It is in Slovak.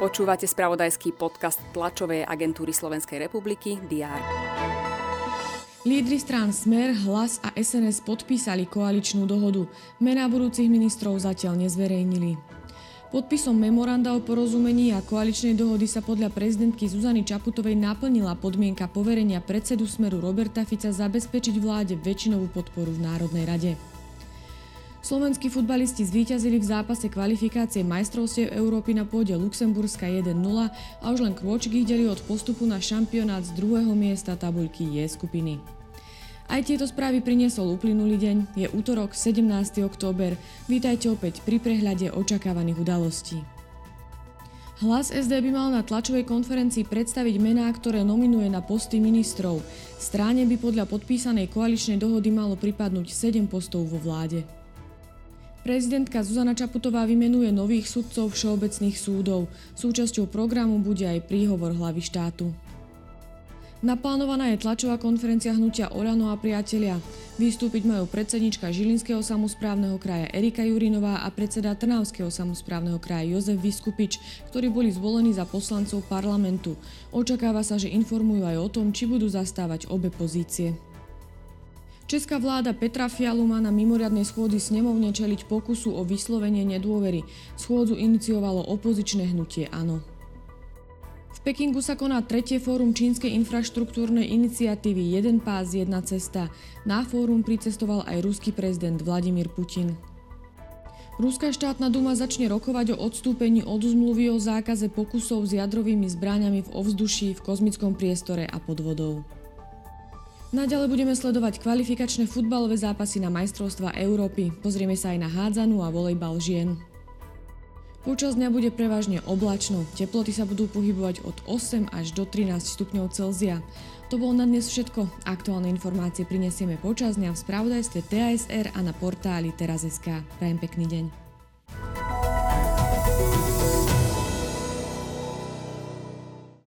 Počúvate spravodajský podcast tlačovej agentúry Slovenskej republiky DR. Lídry strán Smer, Hlas a SNS podpísali koaličnú dohodu. Mená budúcich ministrov zatiaľ nezverejnili. Podpisom memoranda o porozumení a koaličnej dohody sa podľa prezidentky Zuzany Čaputovej naplnila podmienka poverenia predsedu Smeru Roberta Fica zabezpečiť vláde väčšinovú podporu v Národnej rade. Slovenskí futbalisti zvíťazili v zápase kvalifikácie majstrovstiev Európy na pôde Luxemburska 1-0 a už len krôčik ich delí od postupu na šampionát z druhého miesta tabuľky J skupiny. Aj tieto správy priniesol uplynulý deň, je útorok 17. október. Vítajte opäť pri prehľade očakávaných udalostí. Hlas SD by mal na tlačovej konferencii predstaviť mená, ktoré nominuje na posty ministrov. Stráne by podľa podpísanej koaličnej dohody malo pripadnúť 7 postov vo vláde. Prezidentka Zuzana Čaputová vymenuje nových sudcov všeobecných súdov. Súčasťou programu bude aj príhovor hlavy štátu. Naplánovaná je tlačová konferencia hnutia Olano a priatelia. Vystúpiť majú predsednička Žilinského samozprávneho kraja Erika Jurinová a predseda Trnavského samozprávneho kraja Jozef Vyskupič, ktorí boli zvolení za poslancov parlamentu. Očakáva sa, že informujú aj o tom, či budú zastávať obe pozície. Česká vláda Petra Fialu má na mimoriadnej schôdzi snemovne čeliť pokusu o vyslovenie nedôvery. Schôdzu iniciovalo opozičné hnutie ANO. V Pekingu sa koná tretie fórum čínskej infraštruktúrnej iniciatívy Jeden pás, jedna cesta. Na fórum pricestoval aj ruský prezident Vladimír Putin. Ruská štátna duma začne rokovať o odstúpení od zmluvy o zákaze pokusov s jadrovými zbraňami v ovzduší, v kozmickom priestore a pod vodou. Naďalej budeme sledovať kvalifikačné futbalové zápasy na majstrovstva Európy. Pozrieme sa aj na hádzanú a volejbal žien. Počas dňa bude prevažne oblačno. Teploty sa budú pohybovať od 8 až do 13 stupňov Celzia. To bolo na dnes všetko. Aktuálne informácie prinesieme počas dňa v spravodajstve TASR a na portáli teraz.sk. Prajem pekný deň.